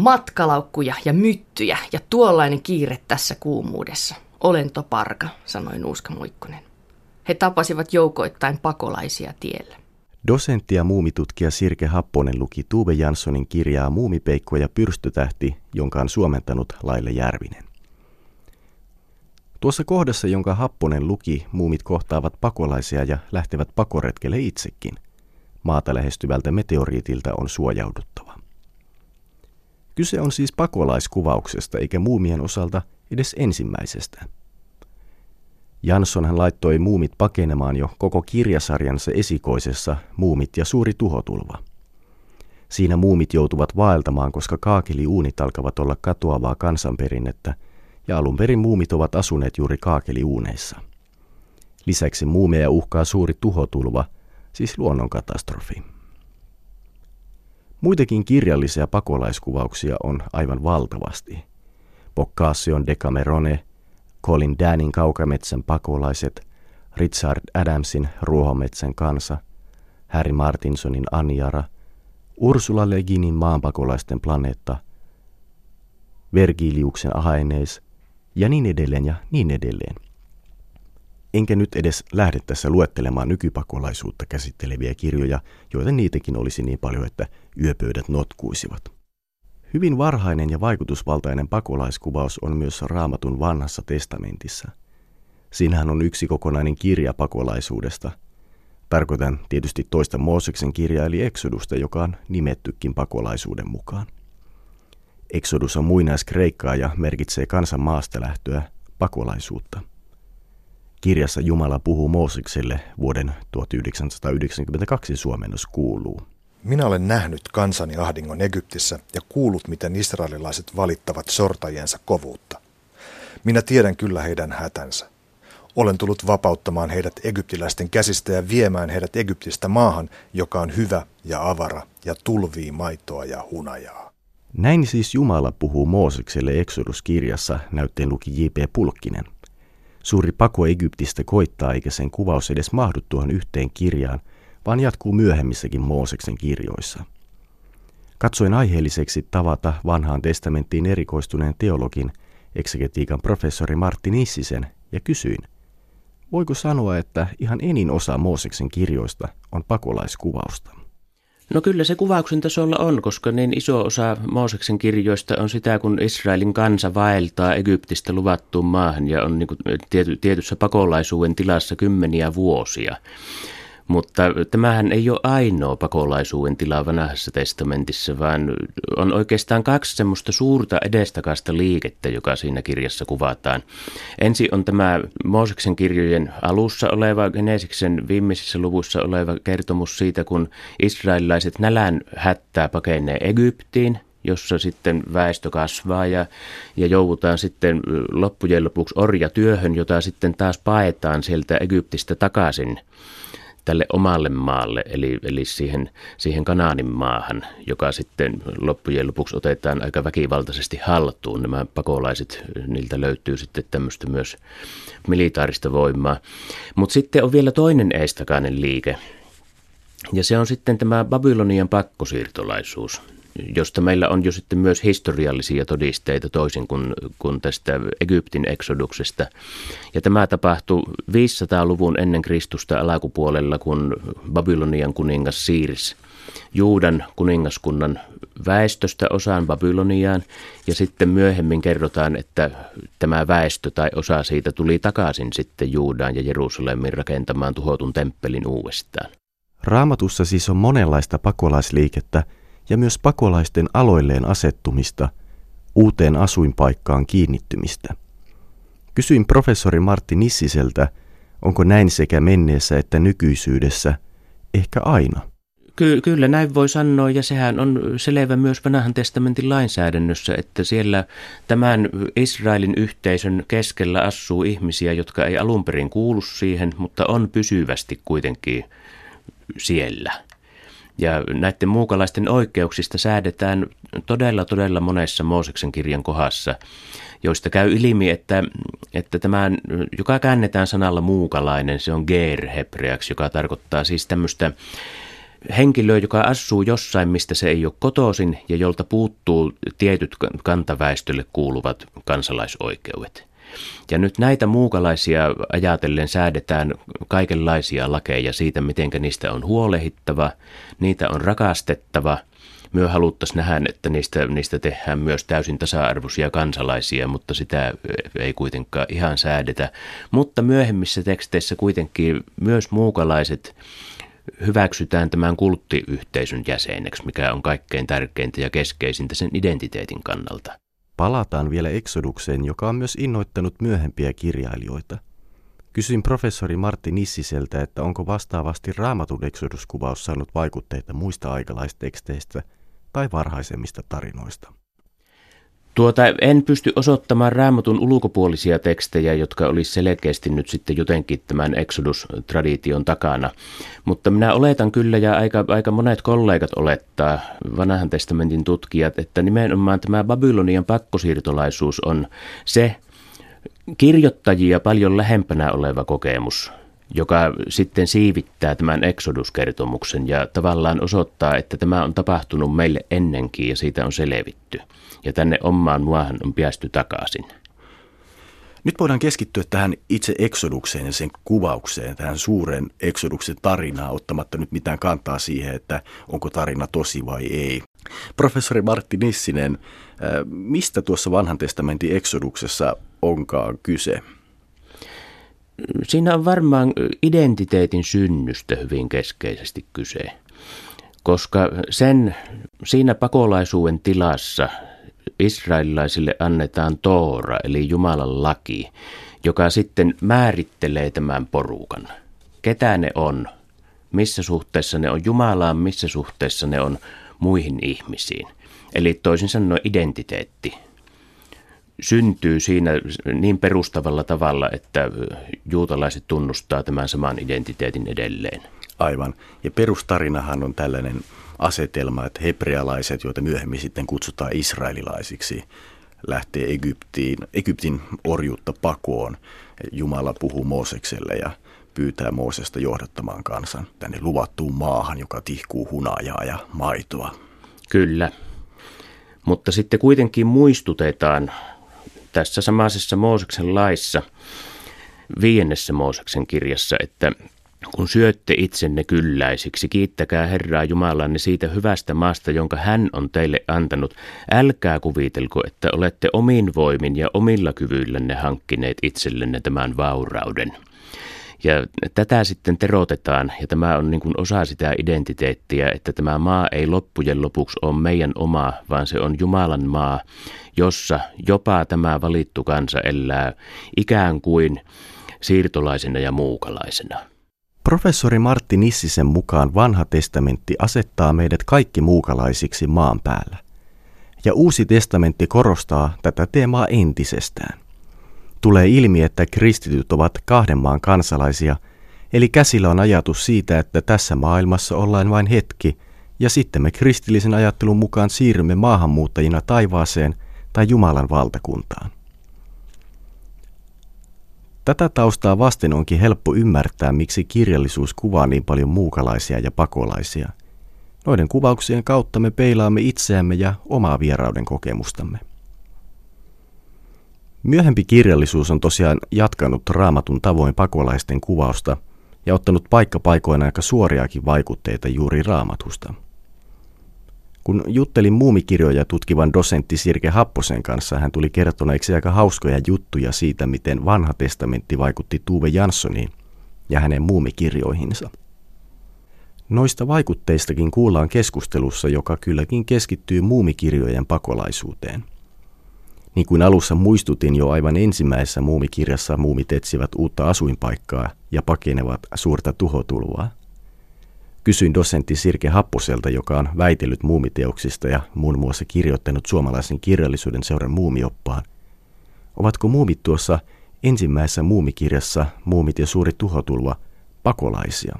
Matkalaukkuja ja myttyjä ja tuollainen kiire tässä kuumuudessa. Olentoparka, sanoi Nuuska Muikkonen. He tapasivat joukoittain pakolaisia tiellä. Dosentti ja muumitutkija Sirke Happonen luki Tuve Janssonin kirjaa Muumipeikko ja pyrstötähti, jonka on suomentanut Laille Järvinen. Tuossa kohdassa, jonka Happonen luki, muumit kohtaavat pakolaisia ja lähtevät pakoretkelle itsekin. Maata lähestyvältä meteoriitilta on suojauduttava. Kyse on siis pakolaiskuvauksesta eikä muumien osalta edes ensimmäisestä. Jansson laittoi muumit pakenemaan jo koko kirjasarjansa esikoisessa Muumit ja suuri tuhotulva. Siinä muumit joutuvat vaeltamaan, koska kaakeliuunit alkavat olla katoavaa kansanperinnettä, ja alun perin muumit ovat asuneet juuri kaakeliuuneissa. Lisäksi muumeja uhkaa suuri tuhotulva, siis luonnonkatastrofi. Muitakin kirjallisia pakolaiskuvauksia on aivan valtavasti. Boccaccion Decamerone, Colin Danin Kaukametsän pakolaiset, Richard Adamsin Ruohometsän kansa, Harry Martinsonin Anjara, Ursula Le Guinin maanpakolaisten planeetta, Vergiliuksen Ahaenees ja niin edelleen ja niin edelleen. Enkä nyt edes lähde tässä luettelemaan nykypakolaisuutta käsitteleviä kirjoja, joita niitäkin olisi niin paljon, että yöpöydät notkuisivat. Hyvin varhainen ja vaikutusvaltainen pakolaiskuvaus on myös Raamatun vanhassa testamentissa. Siinähän on yksi kokonainen kirja pakolaisuudesta. Tarkoitan tietysti toista Mooseksen kirjaa eli Exodusta, joka on nimettykin pakolaisuuden mukaan. Exodus on muinaiskreikkaa ja merkitsee kansan maasta lähtöä, pakolaisuutta. Kirjassa Jumala puhuu Moosekselle vuoden 1992 suomennos kuuluu. Minä olen nähnyt kansani ahdingon Egyptissä ja kuullut, miten israelilaiset valittavat sortajiensa kovuutta. Minä tiedän kyllä heidän hätänsä. Olen tullut vapauttamaan heidät egyptiläisten käsistä ja viemään heidät Egyptistä maahan, joka on hyvä ja avara ja tulvii maitoa ja hunajaa. Näin siis Jumala puhuu Moosekselle Exodus-kirjassa, näytteen luki J.P. Pulkkinen. Suuri pako Egyptistä koittaa eikä sen kuvaus edes mahdu tuohon yhteen kirjaan, vaan jatkuu myöhemmissäkin Mooseksen kirjoissa. Katsoin aiheelliseksi tavata vanhaan testamenttiin erikoistuneen teologin, eksegetiikan professori Martti Nissisen, ja kysyin, voiko sanoa, että ihan enin osa Mooseksen kirjoista on pakolaiskuvausta? No kyllä se kuvauksen tasolla on, koska niin iso osa Mooseksen kirjoista on sitä, kun Israelin kansa vaeltaa Egyptistä luvattuun maahan ja on niin kuin tiety, tietyssä pakolaisuuden tilassa kymmeniä vuosia. Mutta tämähän ei ole ainoa pakolaisuuden tila vanhassa testamentissa, vaan on oikeastaan kaksi semmoista suurta edestakasta liikettä, joka siinä kirjassa kuvataan. Ensi on tämä Mooseksen kirjojen alussa oleva, Genesiksen viimeisissä luvuissa oleva kertomus siitä, kun israelilaiset nälän hättää pakenee Egyptiin, jossa sitten väestö kasvaa ja, ja joudutaan sitten loppujen lopuksi orjatyöhön, jota sitten taas paetaan sieltä Egyptistä takaisin tälle omalle maalle, eli, eli siihen, siihen Kanaanin maahan, joka sitten loppujen lopuksi otetaan aika väkivaltaisesti haltuun. Nämä pakolaiset, niiltä löytyy sitten tämmöistä myös militaarista voimaa. Mutta sitten on vielä toinen eestakainen liike, ja se on sitten tämä Babylonian pakkosiirtolaisuus josta meillä on jo sitten myös historiallisia todisteita toisin kuin, kuin tästä Egyptin eksoduksesta. Ja tämä tapahtui 500-luvun ennen Kristusta alakupuolella, kun Babylonian kuningas siirsi Juudan kuningaskunnan väestöstä osaan Babyloniaan ja sitten myöhemmin kerrotaan, että tämä väestö tai osa siitä tuli takaisin sitten Juudaan ja Jerusalemin rakentamaan tuhotun temppelin uudestaan. Raamatussa siis on monenlaista pakolaisliikettä – ja myös pakolaisten aloilleen asettumista, uuteen asuinpaikkaan kiinnittymistä. Kysyin professori Martti Nissiseltä, onko näin sekä menneessä että nykyisyydessä, ehkä aina. Ky- kyllä näin voi sanoa ja sehän on selvä myös vanhan testamentin lainsäädännössä, että siellä tämän Israelin yhteisön keskellä asuu ihmisiä, jotka ei alun perin kuulu siihen, mutta on pysyvästi kuitenkin siellä. Ja näiden muukalaisten oikeuksista säädetään todella, todella monessa Mooseksen kirjan kohdassa, joista käy ilmi, että, että tämä, joka käännetään sanalla muukalainen, se on ger hebreaksi, joka tarkoittaa siis tämmöistä henkilö, joka asuu jossain, mistä se ei ole kotoisin ja jolta puuttuu tietyt kantaväestölle kuuluvat kansalaisoikeudet. Ja nyt näitä muukalaisia ajatellen säädetään kaikenlaisia lakeja siitä, miten niistä on huolehittava, niitä on rakastettava. Myö haluttaisiin nähdä, että niistä, niistä tehdään myös täysin tasa-arvoisia kansalaisia, mutta sitä ei kuitenkaan ihan säädetä. Mutta myöhemmissä teksteissä kuitenkin myös muukalaiset hyväksytään tämän kulttiyhteisön jäseneksi, mikä on kaikkein tärkeintä ja keskeisintä sen identiteetin kannalta. Palataan vielä Exodukseen, joka on myös innoittanut myöhempiä kirjailijoita. Kysyin professori Martti Nissiseltä, että onko vastaavasti raamatun Exodus-kuvaus saanut vaikutteita muista aikalaisteksteistä tai varhaisemmista tarinoista. Tuota, en pysty osoittamaan raamatun ulkopuolisia tekstejä, jotka olisi selkeästi nyt sitten jotenkin tämän Exodus-tradition takana. Mutta minä oletan kyllä, ja aika, aika monet kollegat olettaa, vanhan testamentin tutkijat, että nimenomaan tämä Babylonian pakkosiirtolaisuus on se kirjoittajia paljon lähempänä oleva kokemus, joka sitten siivittää tämän Exodus-kertomuksen ja tavallaan osoittaa, että tämä on tapahtunut meille ennenkin ja siitä on selvitty ja tänne omaan maahan on päästy takaisin. Nyt voidaan keskittyä tähän itse eksodukseen ja sen kuvaukseen, tähän suuren eksoduksen tarinaan, ottamatta nyt mitään kantaa siihen, että onko tarina tosi vai ei. Professori Martti Nissinen, äh, mistä tuossa vanhan testamentin eksoduksessa onkaan kyse? Siinä on varmaan identiteetin synnystä hyvin keskeisesti kyse, koska sen, siinä pakolaisuuden tilassa israelilaisille annetaan Toora, eli Jumalan laki, joka sitten määrittelee tämän porukan. Ketä ne on, missä suhteessa ne on Jumalaan, missä suhteessa ne on muihin ihmisiin. Eli toisin sanoen identiteetti syntyy siinä niin perustavalla tavalla, että juutalaiset tunnustaa tämän saman identiteetin edelleen. Aivan. Ja perustarinahan on tällainen asetelma, että hebrealaiset, joita myöhemmin sitten kutsutaan israelilaisiksi, lähtee Egyptiin, Egyptin orjuutta pakoon. Jumala puhuu Moosekselle ja pyytää Moosesta johdattamaan kansan tänne luvattuun maahan, joka tihkuu hunajaa ja maitoa. Kyllä, mutta sitten kuitenkin muistutetaan tässä samaisessa Mooseksen laissa, viiennessä Mooseksen kirjassa, että kun syötte itsenne kylläisiksi, kiittäkää Herraa Jumalanne siitä hyvästä maasta, jonka hän on teille antanut. Älkää kuvitelko, että olette omin voimin ja omilla kyvyillänne hankkineet itsellenne tämän vaurauden. Ja tätä sitten terotetaan, ja tämä on niin kuin osa sitä identiteettiä, että tämä maa ei loppujen lopuksi ole meidän oma, vaan se on Jumalan maa, jossa jopa tämä valittu kansa elää ikään kuin siirtolaisena ja muukalaisena. Professori Martti Nissisen mukaan vanha testamentti asettaa meidät kaikki muukalaisiksi maan päällä. Ja uusi testamentti korostaa tätä teemaa entisestään. Tulee ilmi, että kristityt ovat kahden maan kansalaisia, eli käsillä on ajatus siitä, että tässä maailmassa ollaan vain hetki, ja sitten me kristillisen ajattelun mukaan siirrymme maahanmuuttajina taivaaseen tai Jumalan valtakuntaan. Tätä taustaa vasten onkin helppo ymmärtää, miksi kirjallisuus kuvaa niin paljon muukalaisia ja pakolaisia. Noiden kuvauksien kautta me peilaamme itseämme ja omaa vierauden kokemustamme. Myöhempi kirjallisuus on tosiaan jatkanut raamatun tavoin pakolaisten kuvausta ja ottanut paikkapaikoina aika suoriakin vaikutteita juuri raamatusta – kun juttelin muumikirjoja tutkivan dosentti Sirke Happosen kanssa, hän tuli kertoneeksi aika hauskoja juttuja siitä, miten vanha testamentti vaikutti Tuve Janssoniin ja hänen muumikirjoihinsa. Noista vaikutteistakin kuullaan keskustelussa, joka kylläkin keskittyy muumikirjojen pakolaisuuteen. Niin kuin alussa muistutin jo aivan ensimmäisessä muumikirjassa muumit etsivät uutta asuinpaikkaa ja pakenevat suurta tuhotulvaa. Kysyin dosentti Sirke Happoselta, joka on väitellyt muumiteoksista ja muun muassa kirjoittanut suomalaisen kirjallisuuden seuran muumioppaan. Ovatko muumit tuossa ensimmäisessä muumikirjassa, Muumit ja suuri tuhotulva, pakolaisia?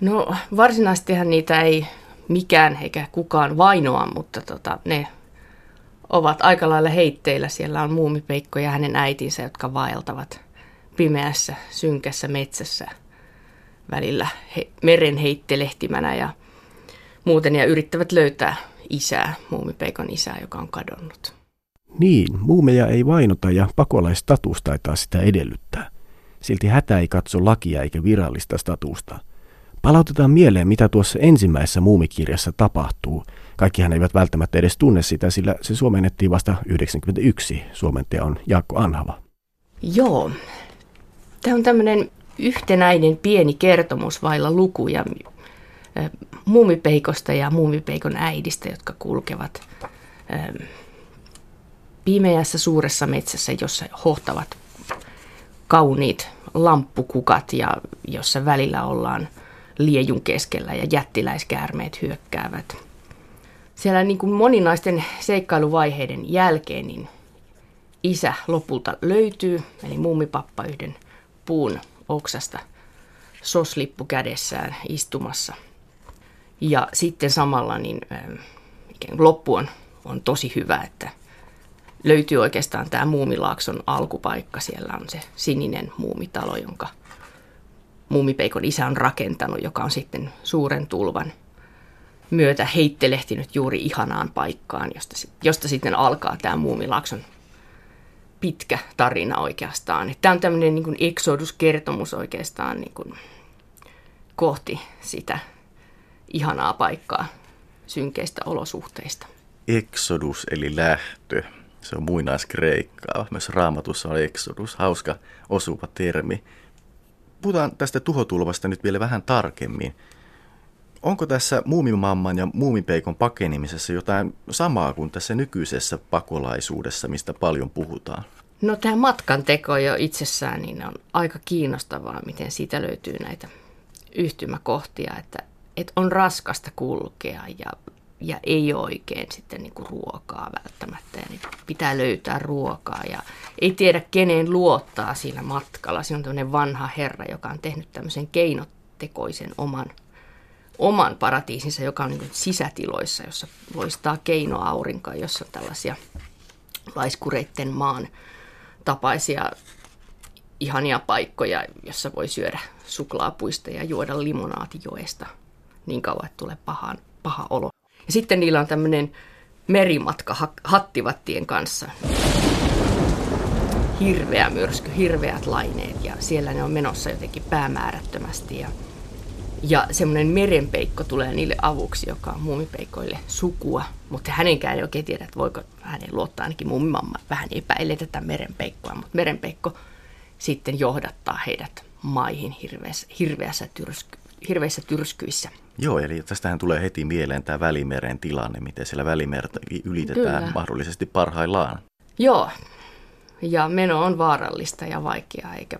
No varsinaisestihan niitä ei mikään eikä kukaan vainoa, mutta tota, ne ovat aika lailla heitteillä. Siellä on muumipeikko ja hänen äitinsä, jotka vaeltavat pimeässä, synkässä metsässä – välillä he, meren heittelehtimänä ja muuten ja yrittävät löytää isää, muumipeikon isää, joka on kadonnut. Niin, muumeja ei vainota ja pakolaistatus taitaa sitä edellyttää. Silti hätä ei katso lakia eikä virallista statusta. Palautetaan mieleen, mitä tuossa ensimmäisessä muumikirjassa tapahtuu. Kaikkihan eivät välttämättä edes tunne sitä, sillä se suomennettiin vasta 91. Suomentaja on Jaakko Anhava. Joo. Tämä on tämmöinen yhtenäinen pieni kertomus vailla lukuja muumipeikosta ja muumipeikon äidistä, jotka kulkevat pimeässä suuressa metsässä, jossa hohtavat kauniit lamppukukat ja jossa välillä ollaan liejun keskellä ja jättiläiskäärmeet hyökkäävät. Siellä niin kuin moninaisten seikkailuvaiheiden jälkeen niin isä lopulta löytyy, eli muumipappa yhden puun oksasta soslippu kädessään istumassa. Ja sitten samalla niin loppu on, on tosi hyvä, että löytyy oikeastaan tämä Muumilaakson alkupaikka. Siellä on se sininen muumitalo, jonka muumipeikon isä on rakentanut, joka on sitten suuren tulvan myötä heittelehtinyt juuri ihanaan paikkaan, josta, josta sitten alkaa tämä Muumilaakson pitkä tarina oikeastaan. Tämä on tämmöinen niin eksoduskertomus oikeastaan niin kuin kohti sitä ihanaa paikkaa synkeistä olosuhteista. Exodus eli lähtö. Se on muinaiskreikkaa. Myös raamatussa on exodus. Hauska osuva termi. Puhutaan tästä tuhotulvasta nyt vielä vähän tarkemmin. Onko tässä muumimamman ja muumipeikon pakenimisessa jotain samaa kuin tässä nykyisessä pakolaisuudessa, mistä paljon puhutaan? No tämä matkan teko jo itsessään niin on aika kiinnostavaa, miten siitä löytyy näitä yhtymäkohtia, että, että on raskasta kulkea ja, ja ei oikein sitten niin kuin ruokaa välttämättä. Ja niin pitää löytää ruokaa ja ei tiedä keneen luottaa siinä matkalla. Siinä on tämmöinen vanha herra, joka on tehnyt tämmöisen keinotekoisen oman – oman paratiisinsa, joka on niin sisätiloissa, jossa loistaa keinoaurinko, jossa on tällaisia laiskureitten maan tapaisia ihania paikkoja, jossa voi syödä suklaapuista ja juoda limonaatijoesta niin kauan, että tulee pahan, paha olo. Ja sitten niillä on tämmöinen merimatka hattivattien kanssa. Hirveä myrsky, hirveät laineet ja siellä ne on menossa jotenkin päämäärättömästi ja ja semmoinen merenpeikko tulee niille avuksi, joka on muumipeikoille sukua. Mutta hänenkään ei oikein tiedä, että voiko hänen luottaa ainakin muumimamma. Vähän epäilee tätä merenpeikkoa, mutta merenpeikko sitten johdattaa heidät maihin hirveässä, hirveässä tyrsky, hirveissä tyrskyissä. Joo, eli tästähän tulee heti mieleen tämä Välimeren tilanne, miten siellä Välimerta ylitetään Kyllä. mahdollisesti parhaillaan. Joo, ja meno on vaarallista ja vaikeaa, eikä,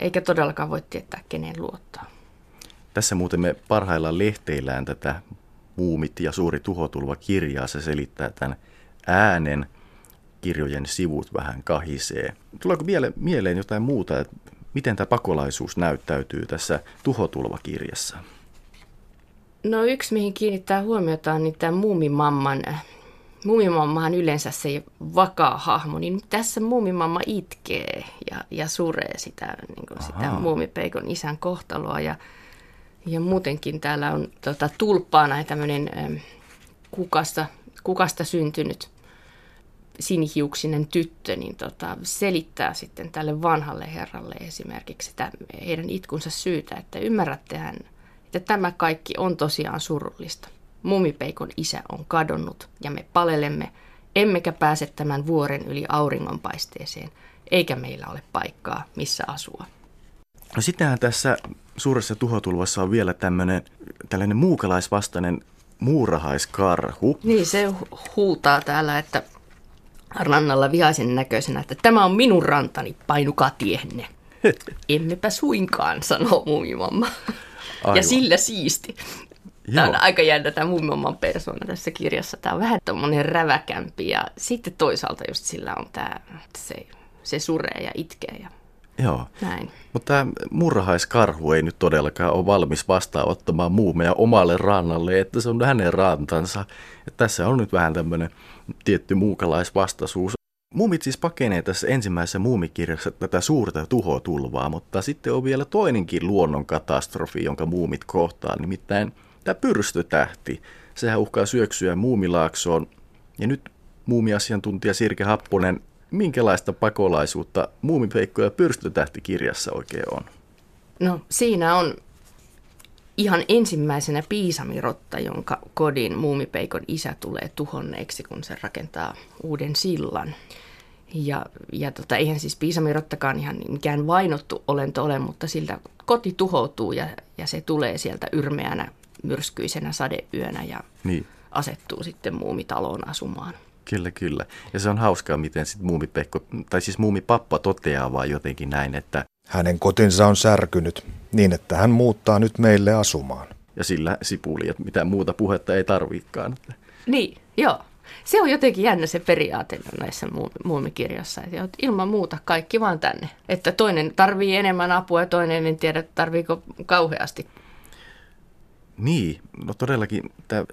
eikä todellakaan voi tietää, keneen luottaa. Tässä muuten me parhaillaan lehteillään tätä Muumit ja suuri tuhotulva kirjaa. Se selittää tämän äänen kirjojen sivut vähän kahisee. Tuleeko vielä mieleen jotain muuta, että miten tämä pakolaisuus näyttäytyy tässä tuhotulvakirjassa? No yksi, mihin kiinnittää huomiota, on niin tämä muumimamman Muumimammahan yleensä se vakaa hahmo, niin tässä muumimamma itkee ja, ja suree sitä, niin kuin sitä muumipeikon isän kohtaloa. Ja ja muutenkin täällä on tota, tulppaana tämmöinen kukasta, kukasta syntynyt sinihiuksinen tyttö, niin tota, selittää sitten tälle vanhalle herralle esimerkiksi sitä heidän itkunsa syytä, että ymmärrättehän, että tämä kaikki on tosiaan surullista. Mumipeikon isä on kadonnut ja me palelemme, emmekä pääse tämän vuoren yli auringonpaisteeseen, eikä meillä ole paikkaa, missä asua. No sittenhän tässä suuressa tuhotulvassa on vielä tämmöinen, tällainen muukalaisvastainen muurahaiskarhu. Niin, se huutaa täällä, että rannalla vihaisen näköisenä, että tämä on minun rantani, painukaa tiehenne. Emmepä suinkaan, sanoo muumimamma. Aivan. Ja sillä siisti. Tämä on aika jännä tämä muumimamman persoona tässä kirjassa. Tämä on vähän tämmöinen räväkämpi ja sitten toisaalta just sillä on tämä, se, se suree ja itkee ja Joo. Näin. Mutta tämä murhaiskarhu ei nyt todellakaan ole valmis vastaanottamaan muumeja omalle rannalle, että se on hänen rantansa. Että tässä on nyt vähän tämmöinen tietty muukalaisvastaisuus. Muumit siis pakenee tässä ensimmäisessä muumikirjassa tätä suurta tuhotulvaa, mutta sitten on vielä toinenkin luonnon katastrofi, jonka muumit kohtaa, nimittäin tämä pyrstötähti. Sehän uhkaa syöksyä muumilaaksoon. Ja nyt muumiasiantuntija Sirke Happonen, minkälaista pakolaisuutta muumipeikko ja pyrstötähti kirjassa oikein on? No siinä on ihan ensimmäisenä piisamirotta, jonka kodin muumipeikon isä tulee tuhonneeksi, kun se rakentaa uuden sillan. Ja, ja tota, eihän siis piisamirottakaan ihan mikään vainottu olento ole, mutta siltä koti tuhoutuu ja, ja se tulee sieltä yrmeänä myrskyisenä sadeyönä ja niin. asettuu sitten muumitaloon asumaan. Kyllä, kyllä. Ja se on hauskaa, miten sitten muumipekko, tai siis muumipappa toteaa vaan jotenkin näin, että hänen kotinsa on särkynyt niin, että hän muuttaa nyt meille asumaan. Ja sillä sipuli, että mitään muuta puhetta ei tarvikaan. Niin, joo. Se on jotenkin jännä se periaate näissä muumikirjassa, että ilman muuta kaikki vaan tänne. Että toinen tarvii enemmän apua ja toinen en tiedä, tarviiko kauheasti. Niin, no todellakin tämä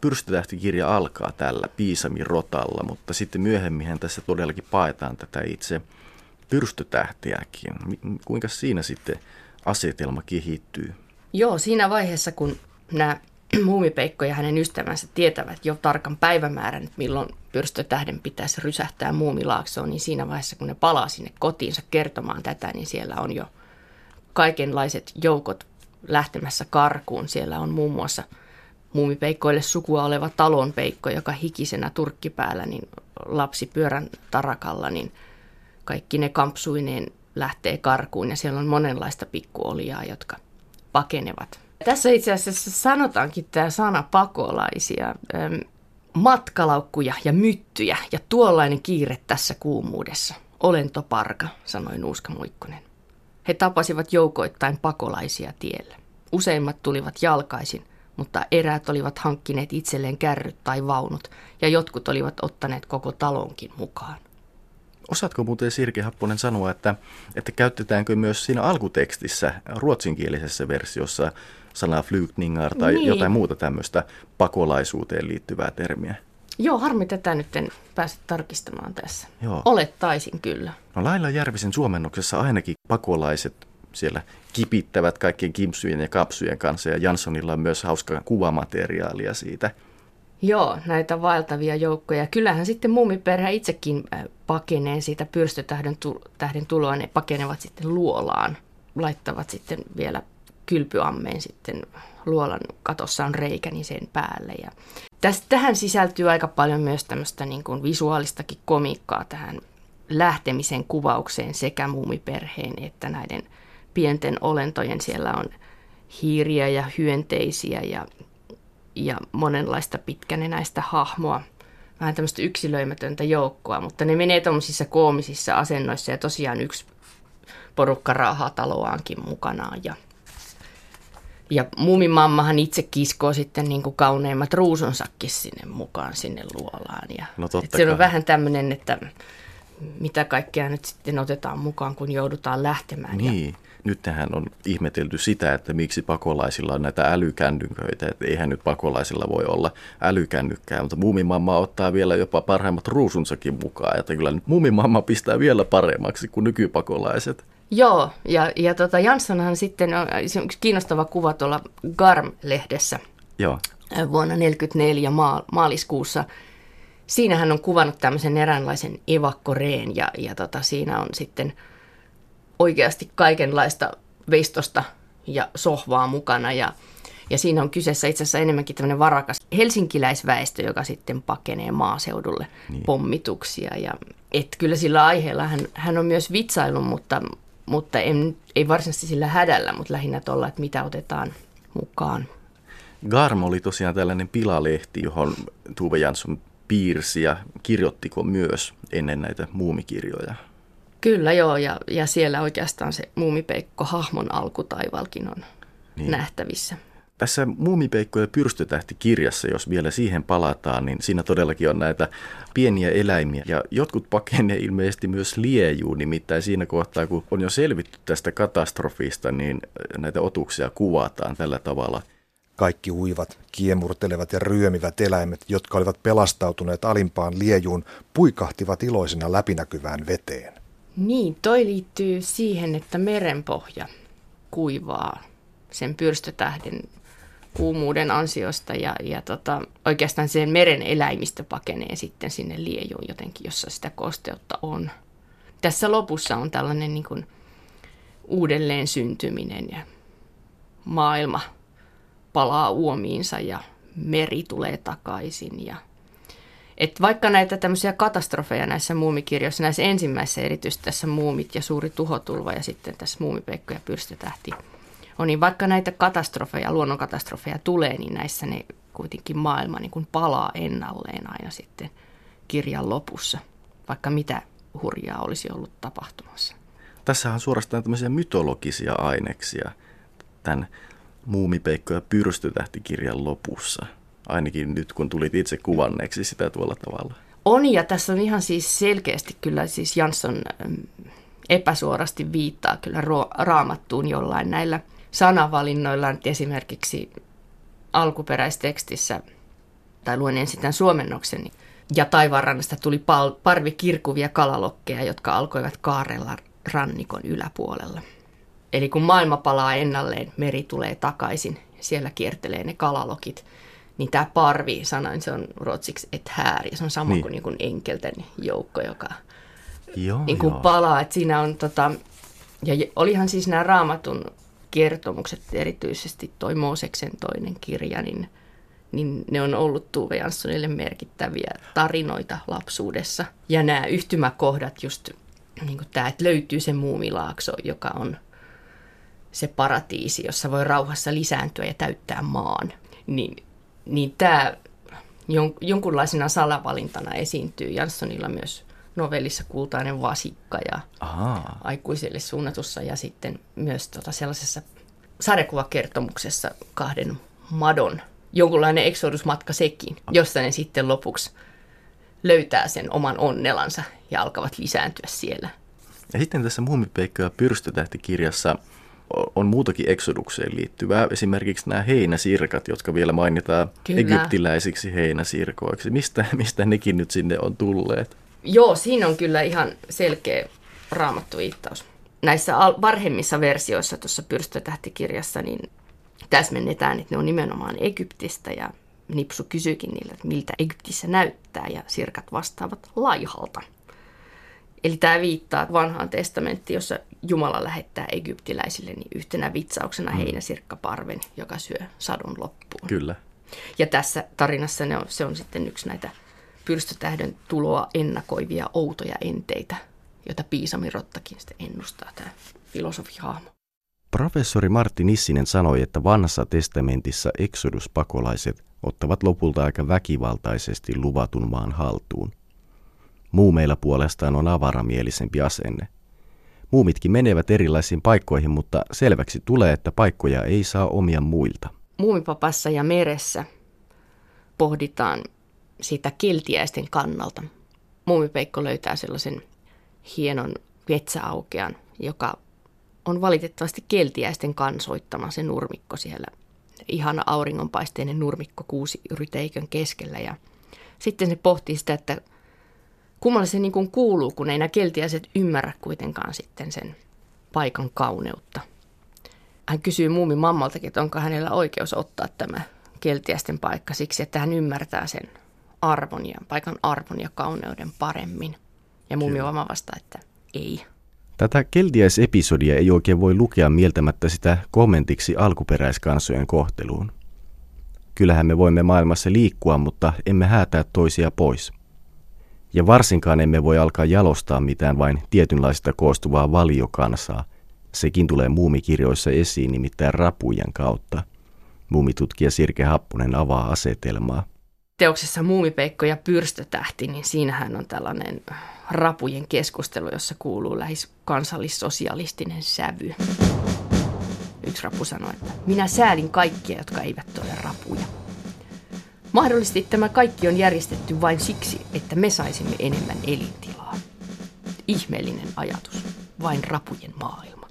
pyrstötähtikirja alkaa tällä Piisamin rotalla, mutta sitten myöhemmin tässä todellakin paetaan tätä itse – pyrstötähtiäkin. Kuinka siinä sitten asetelma kehittyy? Joo, siinä vaiheessa kun nämä muumipeikko ja hänen ystävänsä tietävät jo tarkan päivämäärän, että milloin pyrstötähden pitäisi rysähtää muumilaaksoon, niin siinä vaiheessa kun ne palaa sinne kotiinsa kertomaan tätä, niin siellä on jo kaikenlaiset joukot lähtemässä karkuun. Siellä on muun muassa muumipeikkoille sukua oleva talonpeikko, joka hikisenä turkkipäällä, niin lapsi pyörän tarakalla, niin – kaikki ne kampsuineen lähtee karkuun ja siellä on monenlaista pikkuolijaa, jotka pakenevat. Tässä itse asiassa sanotaankin tämä sana pakolaisia, matkalaukkuja ja myttyjä ja tuollainen kiire tässä kuumuudessa. Olentoparka, sanoi Nuuska Muikkonen. He tapasivat joukoittain pakolaisia tiellä. Useimmat tulivat jalkaisin, mutta eräät olivat hankkineet itselleen kärryt tai vaunut ja jotkut olivat ottaneet koko talonkin mukaan. Osaatko muuten Sirki Happonen sanoa, että, että käytetäänkö myös siinä alkutekstissä ruotsinkielisessä versiossa sanaa flykningar tai niin. jotain muuta tämmöistä pakolaisuuteen liittyvää termiä? Joo, harmi tätä nyt en pääse tarkistamaan tässä. Joo. Olettaisin kyllä. No Laila Järvisen suomennoksessa ainakin pakolaiset siellä kipittävät kaikkien kimpsujen ja kapsujen kanssa ja Janssonilla on myös hauska kuvamateriaalia siitä – Joo, näitä vaeltavia joukkoja. Kyllähän sitten muumiperhe itsekin äh, pakenee siitä pyrstötähden tähden tuloa. Ne pakenevat sitten luolaan. Laittavat sitten vielä kylpyammeen sitten luolan katossa on reikä, niin sen päälle. Ja tähän sisältyy aika paljon myös tämmöistä niin kuin visuaalistakin komiikkaa tähän lähtemisen kuvaukseen sekä muumiperheen että näiden pienten olentojen. Siellä on hiiriä ja hyönteisiä ja ja monenlaista pitkänenäistä hahmoa, vähän tämmöistä yksilöimätöntä joukkoa, mutta ne menee tuommoisissa koomisissa asennoissa ja tosiaan yksi porukka raahaa taloaankin mukanaan ja ja muumimammahan itse kiskoo sitten niin kuin kauneimmat ruusunsakin sinne mukaan sinne luolaan. Ja no se on vähän tämmöinen, että mitä kaikkea nyt sitten otetaan mukaan, kun joudutaan lähtemään. Niin. Ja nyt tähän on ihmetelty sitä, että miksi pakolaisilla on näitä älykännyköitä, että eihän nyt pakolaisilla voi olla älykännykkää, mutta muumimamma ottaa vielä jopa parhaimmat ruusunsakin mukaan, että kyllä nyt muumimamma pistää vielä paremmaksi kuin nykypakolaiset. Joo, ja, ja tota Janssonhan sitten on, on kiinnostava kuva tuolla Garm-lehdessä Joo. vuonna 1944 maal, maaliskuussa. Siinähän on kuvannut tämmöisen eräänlaisen evakkoreen ja, ja tota, siinä on sitten – oikeasti kaikenlaista veistosta ja sohvaa mukana ja, ja siinä on kyseessä itse asiassa enemmänkin tämmöinen varakas helsinkiläisväestö, joka sitten pakenee maaseudulle niin. pommituksia. Ja, et kyllä sillä aiheella hän, hän on myös vitsailu, mutta, mutta en, ei varsinaisesti sillä hädällä, mutta lähinnä tuolla, että mitä otetaan mukaan. Garm oli tosiaan tällainen pilalehti, johon Tuve Jansson piirsi ja kirjoittiko myös ennen näitä muumikirjoja. Kyllä joo, ja, ja siellä oikeastaan se muumipeikko hahmon alkutaivalkin on niin. nähtävissä. Tässä Muumipeikko ja pyrstötähti kirjassa, jos vielä siihen palataan, niin siinä todellakin on näitä pieniä eläimiä. Ja jotkut pakenee ilmeisesti myös liejuun, nimittäin siinä kohtaa, kun on jo selvitty tästä katastrofista, niin näitä otuksia kuvataan tällä tavalla. Kaikki uivat, kiemurtelevat ja ryömivät eläimet, jotka olivat pelastautuneet alimpaan liejuun, puikahtivat iloisina läpinäkyvään veteen. Niin, toi liittyy siihen, että merenpohja kuivaa sen pyrstötähden kuumuuden ansiosta ja, ja tota, oikeastaan sen meren eläimistö pakenee sitten sinne liejuun jotenkin, jossa sitä kosteutta on. Tässä lopussa on tällainen niin kuin uudelleen syntyminen ja maailma palaa uomiinsa ja meri tulee takaisin. Ja et vaikka näitä tämmöisiä katastrofeja näissä muumikirjoissa, näissä ensimmäisissä erityisesti tässä muumit ja suuri tuhotulva ja sitten tässä muumipeikko ja pyrstötähti on, niin vaikka näitä katastrofeja, luonnonkatastrofeja tulee, niin näissä ne kuitenkin maailma niin kuin palaa ennalleen aina sitten kirjan lopussa, vaikka mitä hurjaa olisi ollut tapahtumassa. Tässä on suorastaan tämmöisiä mytologisia aineksia tämän Muumipeikko ja pyrstötähtikirjan lopussa. Ainakin nyt, kun tulit itse kuvanneeksi sitä tuolla tavalla. On, ja tässä on ihan siis selkeästi kyllä siis Jansson epäsuorasti viittaa kyllä raamattuun jollain näillä sanavalinnoilla. Esimerkiksi alkuperäistekstissä, tai luen ensin tämän suomennoksen, niin ja taivaanrannasta tuli pal- parvi kirkuvia kalalokkeja, jotka alkoivat kaarella rannikon yläpuolella. Eli kun maailma palaa ennalleen, meri tulee takaisin siellä kiertelee ne kalalokit, niin tämä parvi, sanoin, se on ruotsiksi et här, ja se on sama niin. kuin, niin kuin enkelten joukko, joka joo, niin kuin joo. palaa. Et siinä on, tota, ja olihan siis nämä raamatun kertomukset, erityisesti toi Mooseksen toinen kirja, niin, niin ne on ollut Tuve Janssonille merkittäviä tarinoita lapsuudessa. Ja nämä yhtymäkohdat just niin kuin tämä, että löytyy se muumilaakso, joka on se paratiisi, jossa voi rauhassa lisääntyä ja täyttää maan, niin, niin tämä jon, jonkunlaisena salavalintana esiintyy Janssonilla myös novellissa Kultainen vasikka ja Aha. aikuisille suunnatussa ja sitten myös tota sellaisessa sarjakuvakertomuksessa kahden madon jonkunlainen eksodusmatka sekin, jossa ne sitten lopuksi löytää sen oman onnelansa ja alkavat lisääntyä siellä. Ja sitten tässä Muumipeikko ja pyrstötähtikirjassa on muutakin eksodukseen liittyvää. Esimerkiksi nämä heinäsirkat, jotka vielä mainitaan Kyllä. egyptiläisiksi heinäsirkoiksi. Mistä, mistä nekin nyt sinne on tulleet? Joo, siinä on kyllä ihan selkeä raamattu viittaus. Näissä varhemmissa versioissa tuossa pyrstötähtikirjassa niin täsmennetään, että ne on nimenomaan Egyptistä ja Nipsu kysyykin niiltä, että miltä Egyptissä näyttää ja sirkat vastaavat laihalta. Eli tämä viittaa vanhaan testamenttiin, jossa Jumala lähettää egyptiläisille niin yhtenä vitsauksena mm. heinäsirkkaparven, joka syö sadun loppuun. Kyllä. Ja tässä tarinassa ne on, se on sitten yksi näitä pyrstötähden tuloa ennakoivia outoja enteitä, joita Piisami Rottakin sitten ennustaa tämä filosofihaamo. Professori Martti Nissinen sanoi, että vanhassa testamentissa eksoduspakolaiset ottavat lopulta aika väkivaltaisesti luvatun maan haltuun. Muumeilla puolestaan on avaramielisempi asenne. Muumitkin menevät erilaisiin paikkoihin, mutta selväksi tulee, että paikkoja ei saa omia muilta. Muumipapassa ja meressä pohditaan sitä keltiäisten kannalta. Muumipeikko löytää sellaisen hienon metsäaukean, joka on valitettavasti keltiäisten kansoittama se nurmikko siellä. Ihana auringonpaisteinen nurmikko kuusi ryteikön keskellä. Ja sitten se pohtii sitä, että kummalle se niin kuin kuuluu, kun ei nämä keltiäiset ymmärrä kuitenkaan sitten sen paikan kauneutta. Hän kysyy muumin mammaltakin, että onko hänellä oikeus ottaa tämä keltiäisten paikka siksi, että hän ymmärtää sen arvon ja paikan arvon ja kauneuden paremmin. Ja muumi mamma vastaa, että ei. Tätä keltiäisepisodia ei oikein voi lukea mieltämättä sitä kommentiksi alkuperäiskansojen kohteluun. Kyllähän me voimme maailmassa liikkua, mutta emme häätää toisia pois. Ja varsinkaan emme voi alkaa jalostaa mitään vain tietynlaista koostuvaa valiokansaa. Sekin tulee muumikirjoissa esiin nimittäin rapujen kautta. Muumitutkija Sirke Happunen avaa asetelmaa. Teoksessa Muumipeikko ja pyrstötähti, niin siinähän on tällainen rapujen keskustelu, jossa kuuluu lähes kansallissosialistinen sävy. Yksi rapu sanoi, että minä säälin kaikkia, jotka eivät ole rapuja. Mahdollisesti tämä kaikki on järjestetty vain siksi, että me saisimme enemmän elintilaa. Ihmeellinen ajatus, vain rapujen maailma.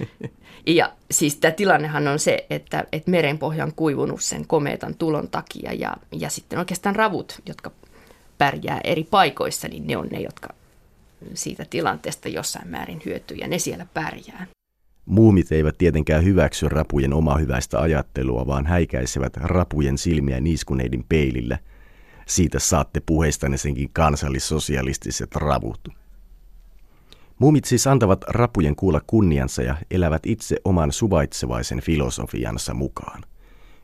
Ja siis tämä tilannehan on se, että, että merenpohja on kuivunut sen komeetan tulon takia ja, ja sitten oikeastaan ravut, jotka pärjää eri paikoissa, niin ne on ne, jotka siitä tilanteesta jossain määrin hyötyy ja ne siellä pärjää. Muumit eivät tietenkään hyväksy rapujen omaa hyväistä ajattelua, vaan häikäisevät rapujen silmiä niiskuneidin peilillä. Siitä saatte puheistanne senkin kansallissosialistiset ravut. Muumit siis antavat rapujen kuulla kunniansa ja elävät itse oman suvaitsevaisen filosofiansa mukaan.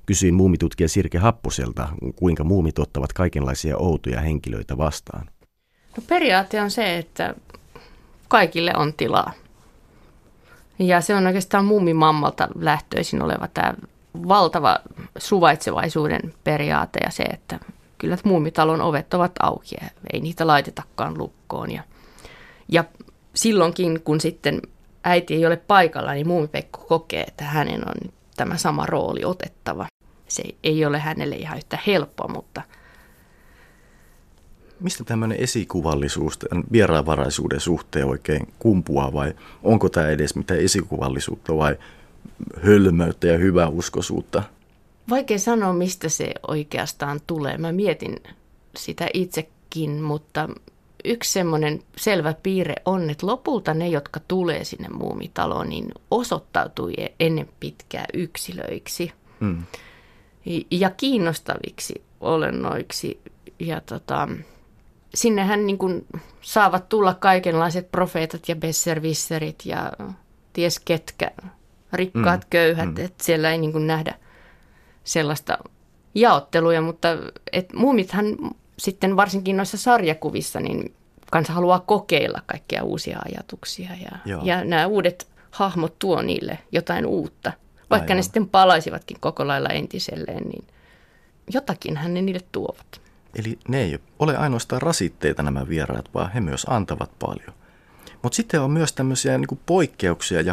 Kysyin muumitutkija Sirke Happoselta, kuinka muumit ottavat kaikenlaisia outoja henkilöitä vastaan. No periaate on se, että kaikille on tilaa. Ja se on oikeastaan muumimammalta lähtöisin oleva tämä valtava suvaitsevaisuuden periaate ja se, että kyllä muumitalon ovet ovat auki ja ei niitä laitetakaan lukkoon. Ja, ja silloinkin, kun sitten äiti ei ole paikalla, niin muumipekko kokee, että hänen on tämä sama rooli otettava. Se ei ole hänelle ihan yhtä helppoa, mutta – Mistä tämmöinen esikuvallisuus tämän vieraanvaraisuuden suhteen oikein kumpuaa vai onko tämä edes mitään esikuvallisuutta vai hölmöyttä ja hyväuskoisuutta? Vaikea sanoa, mistä se oikeastaan tulee. Mä mietin sitä itsekin, mutta yksi semmoinen selvä piirre on, että lopulta ne, jotka tulee sinne muumitaloon, niin osoittautui ennen pitkää yksilöiksi mm. ja kiinnostaviksi olennoiksi. Ja tota, sinnehän niin kuin saavat tulla kaikenlaiset profeetat ja besservisserit ja ties ketkä, rikkaat, mm. köyhät, mm. että siellä ei niin kuin nähdä sellaista jaotteluja, mutta et muumithan sitten varsinkin noissa sarjakuvissa, niin kansa haluaa kokeilla kaikkia uusia ajatuksia ja, ja nämä uudet hahmot tuo niille jotain uutta. Vaikka Aivan. ne sitten palaisivatkin koko lailla entiselleen, niin jotakinhan ne niille tuovat. Eli ne ei ole ainoastaan rasitteita nämä vieraat, vaan he myös antavat paljon. Mutta sitten on myös tämmöisiä niin poikkeuksia ja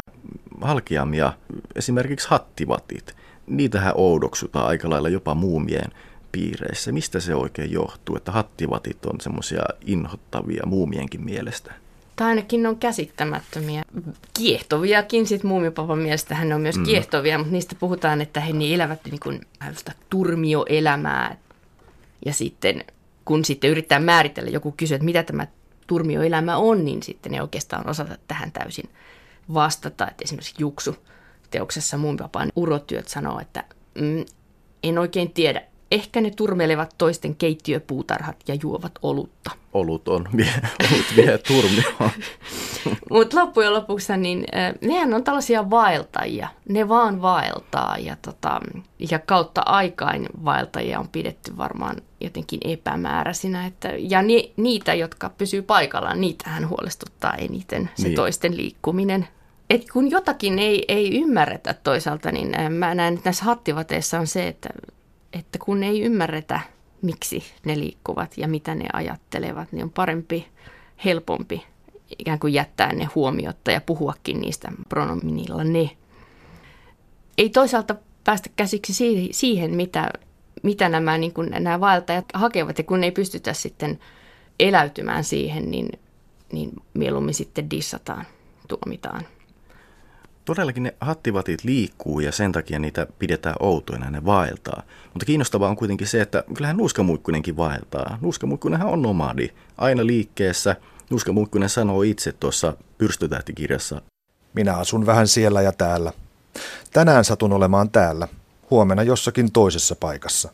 halkiamia, esimerkiksi hattivatit. Niitähän oudoksutaan aika lailla jopa muumien piireissä. Mistä se oikein johtuu, että hattivatit on semmoisia inhottavia muumienkin mielestä? Tai ainakin ne on käsittämättömiä. Kiehtoviakin, sitten muumipapan mielestä hän on myös mm. kiehtovia, mutta niistä puhutaan, että he niin elävät niin kuin turmioelämää. Ja sitten kun sitten yrittää määritellä, joku kysyy, että mitä tämä turmioelämä on, niin sitten ne oikeastaan osata tähän täysin vastata. Että esimerkiksi Juksu teoksessa Muumipapaan urotyöt sanoo, että mm, en oikein tiedä, Ehkä ne turmelevat toisten keittiöpuutarhat ja juovat olutta. Olut on, vie, olut vie turmioon. Mutta loppujen lopuksi niin nehän on tällaisia vaeltajia. Ne vaan vaeltaa ja, tota, ja kautta aikain vaeltajia on pidetty varmaan jotenkin epämääräisinä. Että, ja ni, niitä, jotka pysyy paikallaan, niitähän huolestuttaa eniten se niin. toisten liikkuminen. Et kun jotakin ei, ei ymmärretä toisaalta, niin mä näen, että näissä hattivateissa on se, että että kun ei ymmärretä, miksi ne liikkuvat ja mitä ne ajattelevat, niin on parempi, helpompi ikään kuin jättää ne huomiotta ja puhuakin niistä pronominilla ne. Ei toisaalta päästä käsiksi siihen, mitä, mitä nämä, niin kuin, nämä vaeltajat hakevat, ja kun ei pystytä sitten eläytymään siihen, niin, niin mieluummin sitten dissataan, tuomitaan. Todellakin ne hattivatit liikkuu ja sen takia niitä pidetään outoina, ne vaeltaa. Mutta kiinnostavaa on kuitenkin se, että kyllähän nuuskamuikkunenkin vaeltaa. Nuuskamuikkunenhan on nomadi, aina liikkeessä. Nuuskamuikkunen sanoo itse tuossa pyrstötähtikirjassa. Minä asun vähän siellä ja täällä. Tänään satun olemaan täällä, huomenna jossakin toisessa paikassa.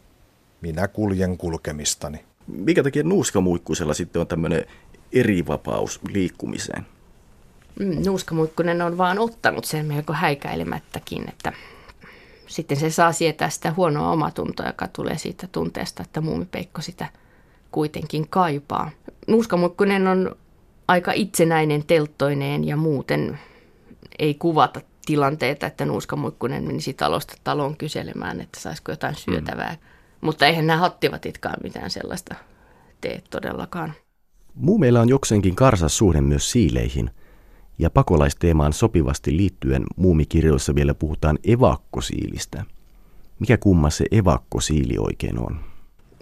Minä kuljen kulkemistani. Mikä takia nuuskamuikkusella sitten on tämmöinen erivapaus liikkumiseen? Mm, Nuuskamuikkunen on vaan ottanut sen melko häikäilemättäkin, että sitten se saa sietää sitä huonoa omatuntoa, joka tulee siitä tunteesta, että muumipeikko sitä kuitenkin kaipaa. Nuuskamuikkunen on aika itsenäinen, telttoineen ja muuten ei kuvata tilanteita, että nuuskamuikkunen menisi talosta taloon kyselemään, että saisiko jotain syötävää. Mm. Mutta eihän nämä hattivatitkaan mitään sellaista tee todellakaan. Muumeilla on jokseenkin karsas suhde myös siileihin – ja pakolaisteemaan sopivasti liittyen muumikirjoissa vielä puhutaan evakkosiilistä. Mikä kumma se evakkosiili oikein on?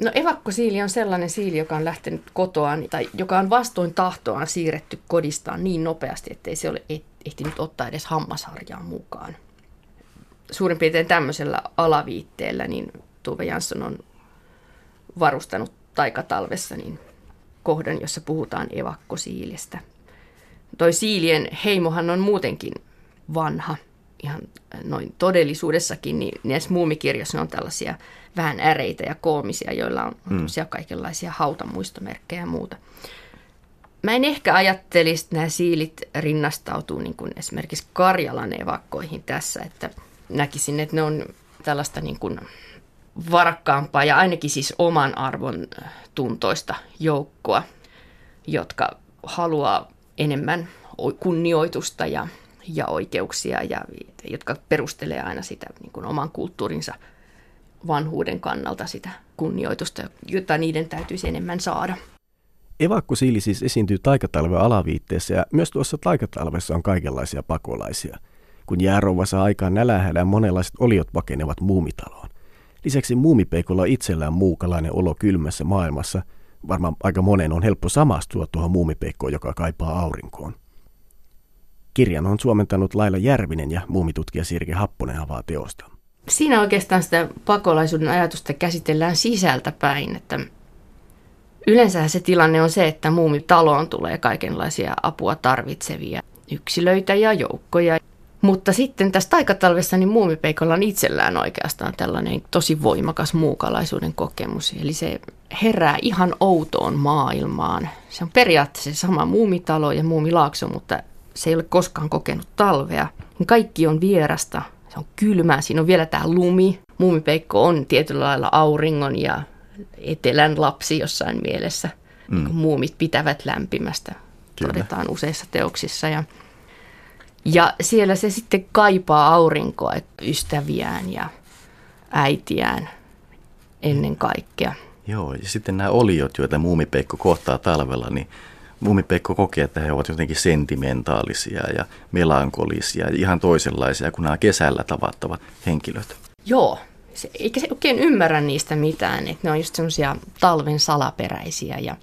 No evakkosiili on sellainen siili, joka on lähtenyt kotoaan tai joka on vastoin tahtoaan siirretty kodistaan niin nopeasti, ettei se ole ehtinyt ottaa edes hammasharjaa mukaan. Suurin piirtein tämmöisellä alaviitteellä niin Tuve Jansson on varustanut taikatalvessa niin kohdan, jossa puhutaan evakkosiilistä. Toi siilien heimohan on muutenkin vanha, ihan noin todellisuudessakin, niin näissä muumikirjoissa ne on tällaisia vähän äreitä ja koomisia, joilla on mm. kaikenlaisia hautamuistomerkkejä ja muuta. Mä en ehkä ajattelisi, että nämä siilit rinnastautuu niin kuin esimerkiksi Karjalan evakkoihin tässä, että näkisin, että ne on tällaista niin kuin varakkaampaa ja ainakin siis oman arvon tuntoista joukkoa, jotka haluaa enemmän kunnioitusta ja, ja oikeuksia ja jotka perustelee aina sitä niin kuin oman kulttuurinsa vanhuuden kannalta sitä kunnioitusta, jota niiden täytyisi enemmän saada. Evakkosiili siis esiintyy taikatalven alaviitteessä ja myös tuossa taikatalvessa on kaikenlaisia pakolaisia. Kun jäärouva saa aikaan nälähädän, monenlaiset oliot pakenevat muumitaloon. Lisäksi muumipeikolla itsellään muukalainen olo kylmässä maailmassa. Varmaan aika monen on helppo samastua tuohon muumipeikkoon, joka kaipaa aurinkoon. Kirjan on suomentanut Laila Järvinen ja muumitutkija Sirke Happonen avaa teosta. Siinä oikeastaan sitä pakolaisuuden ajatusta käsitellään sisältä päin, että Yleensä se tilanne on se, että muumitaloon tulee kaikenlaisia apua tarvitsevia yksilöitä ja joukkoja. Mutta sitten tässä taikatalvessa niin muumipeikolla on itsellään oikeastaan tällainen tosi voimakas muukalaisuuden kokemus. Eli se herää ihan outoon maailmaan. Se on periaatteessa sama muumitalo ja muumilaakso, mutta se ei ole koskaan kokenut talvea. Kaikki on vierasta, se on kylmää, siinä on vielä tämä lumi. Muumipeikko on tietyllä lailla auringon ja etelän lapsi jossain mielessä. Mm. Niin muumit pitävät lämpimästä, Kyllä. todetaan useissa teoksissa. Ja, ja siellä se sitten kaipaa aurinkoa, ystäviään ja äitiään ennen kaikkea. Joo, ja sitten nämä oliot, joita muumipeikko kohtaa talvella, niin muumipeikko kokee, että he ovat jotenkin sentimentaalisia ja melankolisia ja ihan toisenlaisia kuin nämä kesällä tavattavat henkilöt. Joo, se, eikä se oikein ymmärrä niistä mitään, että ne on just semmoisia talven salaperäisiä ja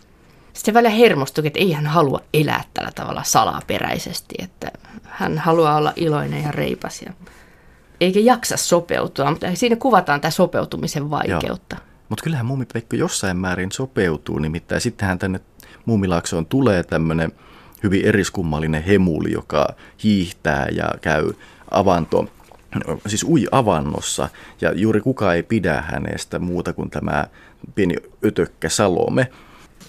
sitten välillä hermostui, että ei hän halua elää tällä tavalla salaperäisesti, että hän haluaa olla iloinen ja reipas ja eikä jaksa sopeutua, mutta siinä kuvataan tämä sopeutumisen vaikeutta. Mutta kyllähän muumipeikko jossain määrin sopeutuu, nimittäin sittenhän tänne muumilaaksoon tulee tämmöinen hyvin eriskummallinen hemuli, joka hiihtää ja käy avanto siis ui avannossa ja juuri kukaan ei pidä hänestä muuta kuin tämä pieni ötökkä Salome.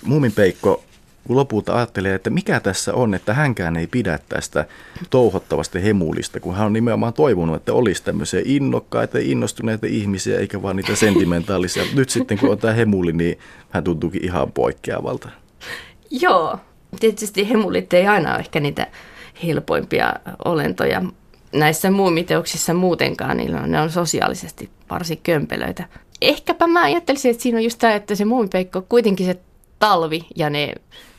Muuminpeikko kun lopulta ajattelee, että mikä tässä on, että hänkään ei pidä tästä touhottavasta hemulista, kun hän on nimenomaan toivonut, että olisi tämmöisiä innokkaita, innostuneita ihmisiä, eikä vaan niitä sentimentaalisia. Nyt sitten kun on tämä hemuli, niin hän tuntuukin ihan poikkeavalta. Joo, tietysti hemulit ei aina ole ehkä niitä helpoimpia olentoja, näissä muumiteoksissa muutenkaan, niin ne on sosiaalisesti varsin kömpelöitä. Ehkäpä mä ajattelisin, että siinä on just tämä, että se muumipeikko, kuitenkin se talvi ja ne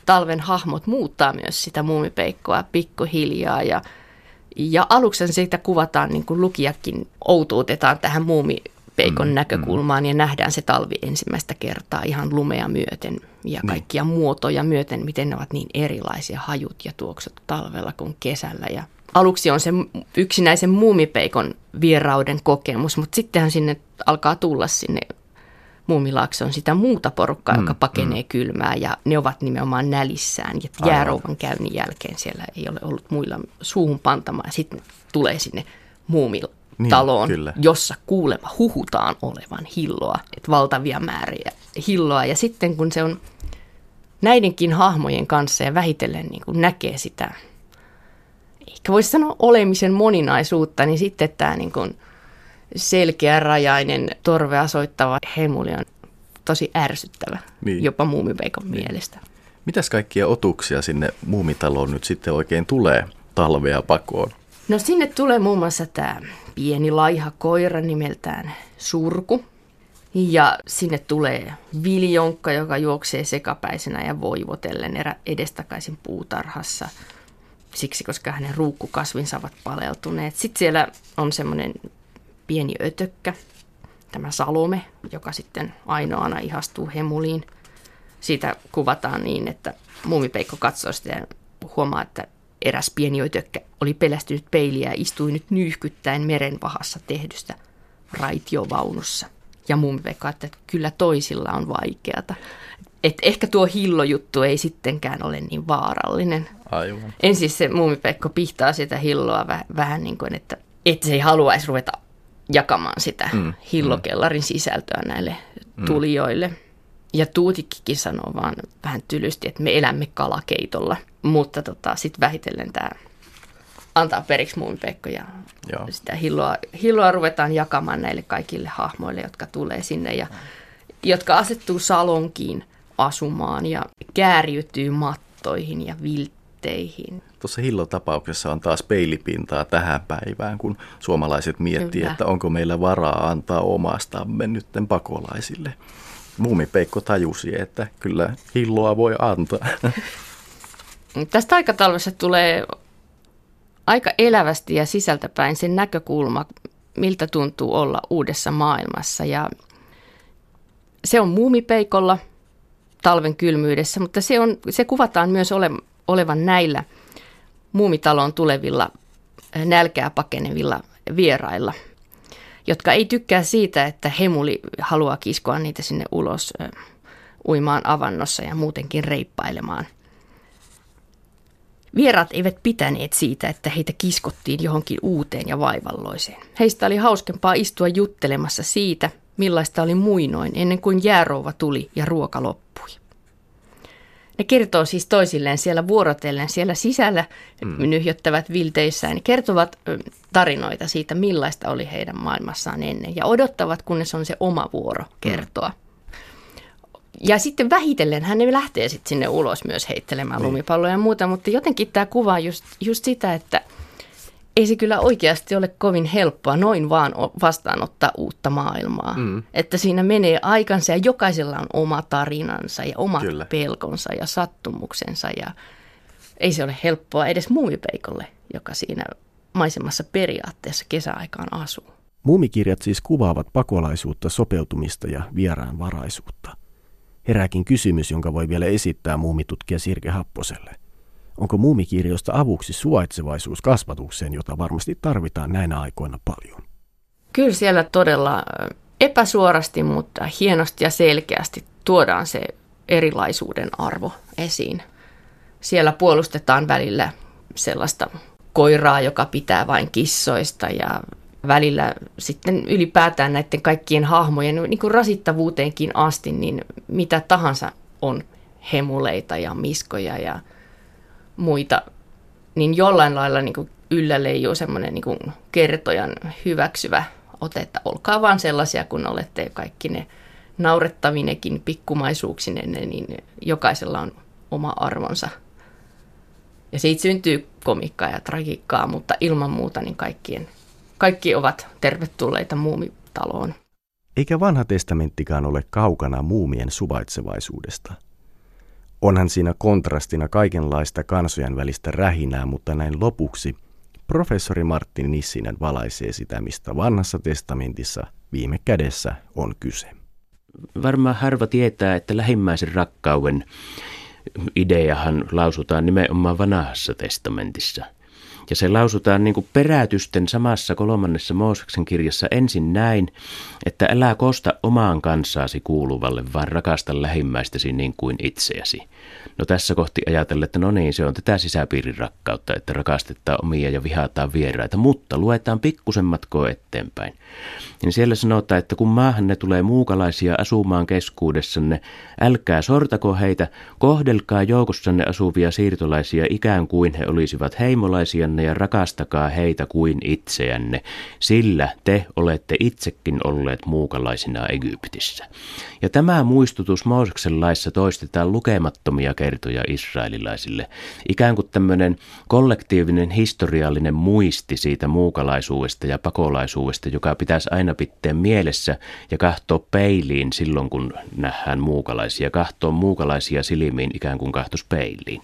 talven hahmot muuttaa myös sitä muumipeikkoa pikkuhiljaa ja ja aluksi siitä kuvataan, niin kuin lukijakin outuutetaan tähän muumipeikon mm, näkökulmaan mm. ja nähdään se talvi ensimmäistä kertaa ihan lumea myöten ja niin. kaikkia niin. muotoja myöten, miten ne ovat niin erilaisia hajut ja tuoksut talvella kuin kesällä. Ja aluksi on se yksinäisen muumipeikon vierauden kokemus, mutta sittenhän sinne alkaa tulla sinne muumilaaksoon sitä muuta porukkaa, mm, joka pakenee mm. kylmää ja ne ovat nimenomaan nälissään. Ja jäärouvan käynnin jälkeen siellä ei ole ollut muilla suuhun pantamaan ja sitten tulee sinne muumitaloon, niin, jossa kuulema huhutaan olevan hilloa, että valtavia määriä hilloa. Ja sitten kun se on näidenkin hahmojen kanssa ja vähitellen niin kuin näkee sitä ehkä voisi sanoa olemisen moninaisuutta, niin sitten tämä niin kuin selkeärajainen, torvea soittava hemuli on tosi ärsyttävä, niin. jopa muumipeikon niin. mielestä. Mitäs kaikkia otuksia sinne muumitaloon nyt sitten oikein tulee talvea pakoon? No sinne tulee muun muassa tämä pieni laiha koira nimeltään Surku. Ja sinne tulee viljonkka, joka juoksee sekapäisenä ja voivotellen edestakaisin puutarhassa – siksi, koska hänen ruukkukasvinsa ovat paleltuneet. Sitten siellä on semmoinen pieni ötökkä, tämä Salome, joka sitten ainoana ihastuu Hemuliin. Siitä kuvataan niin, että muumipeikko katsoo sitä ja huomaa, että Eräs pieni ötökkä oli pelästynyt peiliä ja istui nyt nyyhkyttäen merenvahassa tehdystä raitiovaunussa. Ja veka, että kyllä toisilla on vaikeata. Et ehkä tuo hillojuttu ei sittenkään ole niin vaarallinen. Aivan. Ensin se muumipekko pihtaa sitä hilloa väh- vähän niin kuin, että, että se ei haluaisi ruveta jakamaan sitä mm. hillokellarin sisältöä näille mm. tulijoille. Ja Tuutikkikin sanoo vaan vähän tylysti, että me elämme kalakeitolla. Mutta tota, sitten vähitellen tämä antaa periksi muumipekko ja Joo. sitä hilloa, hilloa ruvetaan jakamaan näille kaikille hahmoille, jotka tulee sinne ja jotka asettuu salonkiin asumaan ja kääriytyy mattoihin ja viltteihin. Tuossa Hillo-tapauksessa on taas peilipintaa tähän päivään, kun suomalaiset miettii, Kyllä. että onko meillä varaa antaa omastamme nytten pakolaisille. Muumipeikko tajusi, että kyllä hilloa voi antaa. Tästä aikatalvessa tulee aika elävästi ja sisältäpäin sen näkökulma, miltä tuntuu olla uudessa maailmassa. Ja se on muumipeikolla talven kylmyydessä, mutta se, on, se kuvataan myös ole, olevan näillä muumitaloon tulevilla nälkää pakenevilla vierailla, jotka ei tykkää siitä, että hemuli haluaa kiskoa niitä sinne ulos uimaan avannossa ja muutenkin reippailemaan – Vieraat eivät pitäneet siitä, että heitä kiskottiin johonkin uuteen ja vaivalloiseen. Heistä oli hauskempaa istua juttelemassa siitä, millaista oli muinoin ennen kuin jäärouva tuli ja ruoka loppui. Ne kertoo siis toisilleen siellä vuorotellen, siellä sisällä mm. nyhjöttävät vilteissään. Ne kertovat tarinoita siitä, millaista oli heidän maailmassaan ennen ja odottavat, kunnes on se oma vuoro kertoa. Mm. Ja sitten vähitellen hän lähtee sitten sinne ulos myös heittelemään niin. lumipalloja ja muuta, mutta jotenkin tämä kuvaa just, just sitä, että ei se kyllä oikeasti ole kovin helppoa noin vaan vastaanottaa uutta maailmaa. Mm. Että siinä menee aikansa ja jokaisella on oma tarinansa ja omat kyllä. pelkonsa ja sattumuksensa ja ei se ole helppoa edes muumipeikolle, joka siinä maisemassa periaatteessa kesäaikaan asuu. Muumikirjat siis kuvaavat pakolaisuutta, sopeutumista ja vieraanvaraisuutta. Herääkin kysymys, jonka voi vielä esittää muumitutkija Sirke Happoselle. Onko muumikirjoista avuksi suvaitsevaisuus kasvatukseen, jota varmasti tarvitaan näinä aikoina paljon? Kyllä siellä todella epäsuorasti, mutta hienosti ja selkeästi tuodaan se erilaisuuden arvo esiin. Siellä puolustetaan välillä sellaista koiraa, joka pitää vain kissoista ja välillä sitten ylipäätään näiden kaikkien hahmojen niin kuin rasittavuuteenkin asti, niin mitä tahansa on hemuleita ja miskoja ja muita, niin jollain lailla niin kuin yllä leijuu semmoinen niin kertojan hyväksyvä ote, että olkaa vaan sellaisia, kun olette kaikki ne naurettavinekin pikkumaisuuksinenne, niin jokaisella on oma arvonsa. Ja siitä syntyy komikkaa ja tragiikkaa, mutta ilman muuta niin kaikkien kaikki ovat tervetulleita muumitaloon. Eikä vanha testamenttikaan ole kaukana muumien suvaitsevaisuudesta. Onhan siinä kontrastina kaikenlaista kansojen välistä rähinää, mutta näin lopuksi professori Martin Nissinen valaisee sitä, mistä vanhassa testamentissa viime kädessä on kyse. Varmaan harva tietää, että lähimmäisen rakkauden ideahan lausutaan nimenomaan vanhassa testamentissa – ja se lausutaan niin perätysten samassa kolmannessa Mooseksen kirjassa ensin näin, että älä kosta omaan kansaasi kuuluvalle, vaan rakasta lähimmäistäsi niin kuin itseäsi. No tässä kohti ajatella, että no niin, se on tätä sisäpiirin rakkautta, että rakastetaan omia ja vihataan vieraita, mutta luetaan pikkusen matkoa eteenpäin. Niin siellä sanotaan, että kun maahanne tulee muukalaisia asumaan keskuudessanne, älkää sortako heitä, kohdelkaa joukossanne asuvia siirtolaisia ikään kuin he olisivat heimolaisianne ja rakastakaa heitä kuin itseänne, sillä te olette itsekin olleet muukalaisina Egyptissä. Ja tämä muistutus Mooseksen laissa toistetaan lukemattomia kertoja israelilaisille. Ikään kuin tämmöinen kollektiivinen historiallinen muisti siitä muukalaisuudesta ja pakolaisuudesta, joka pitäisi aina pitää mielessä ja kahtoa peiliin silloin, kun nähdään muukalaisia. Kahtoa muukalaisia silmiin ikään kuin kahtos peiliin.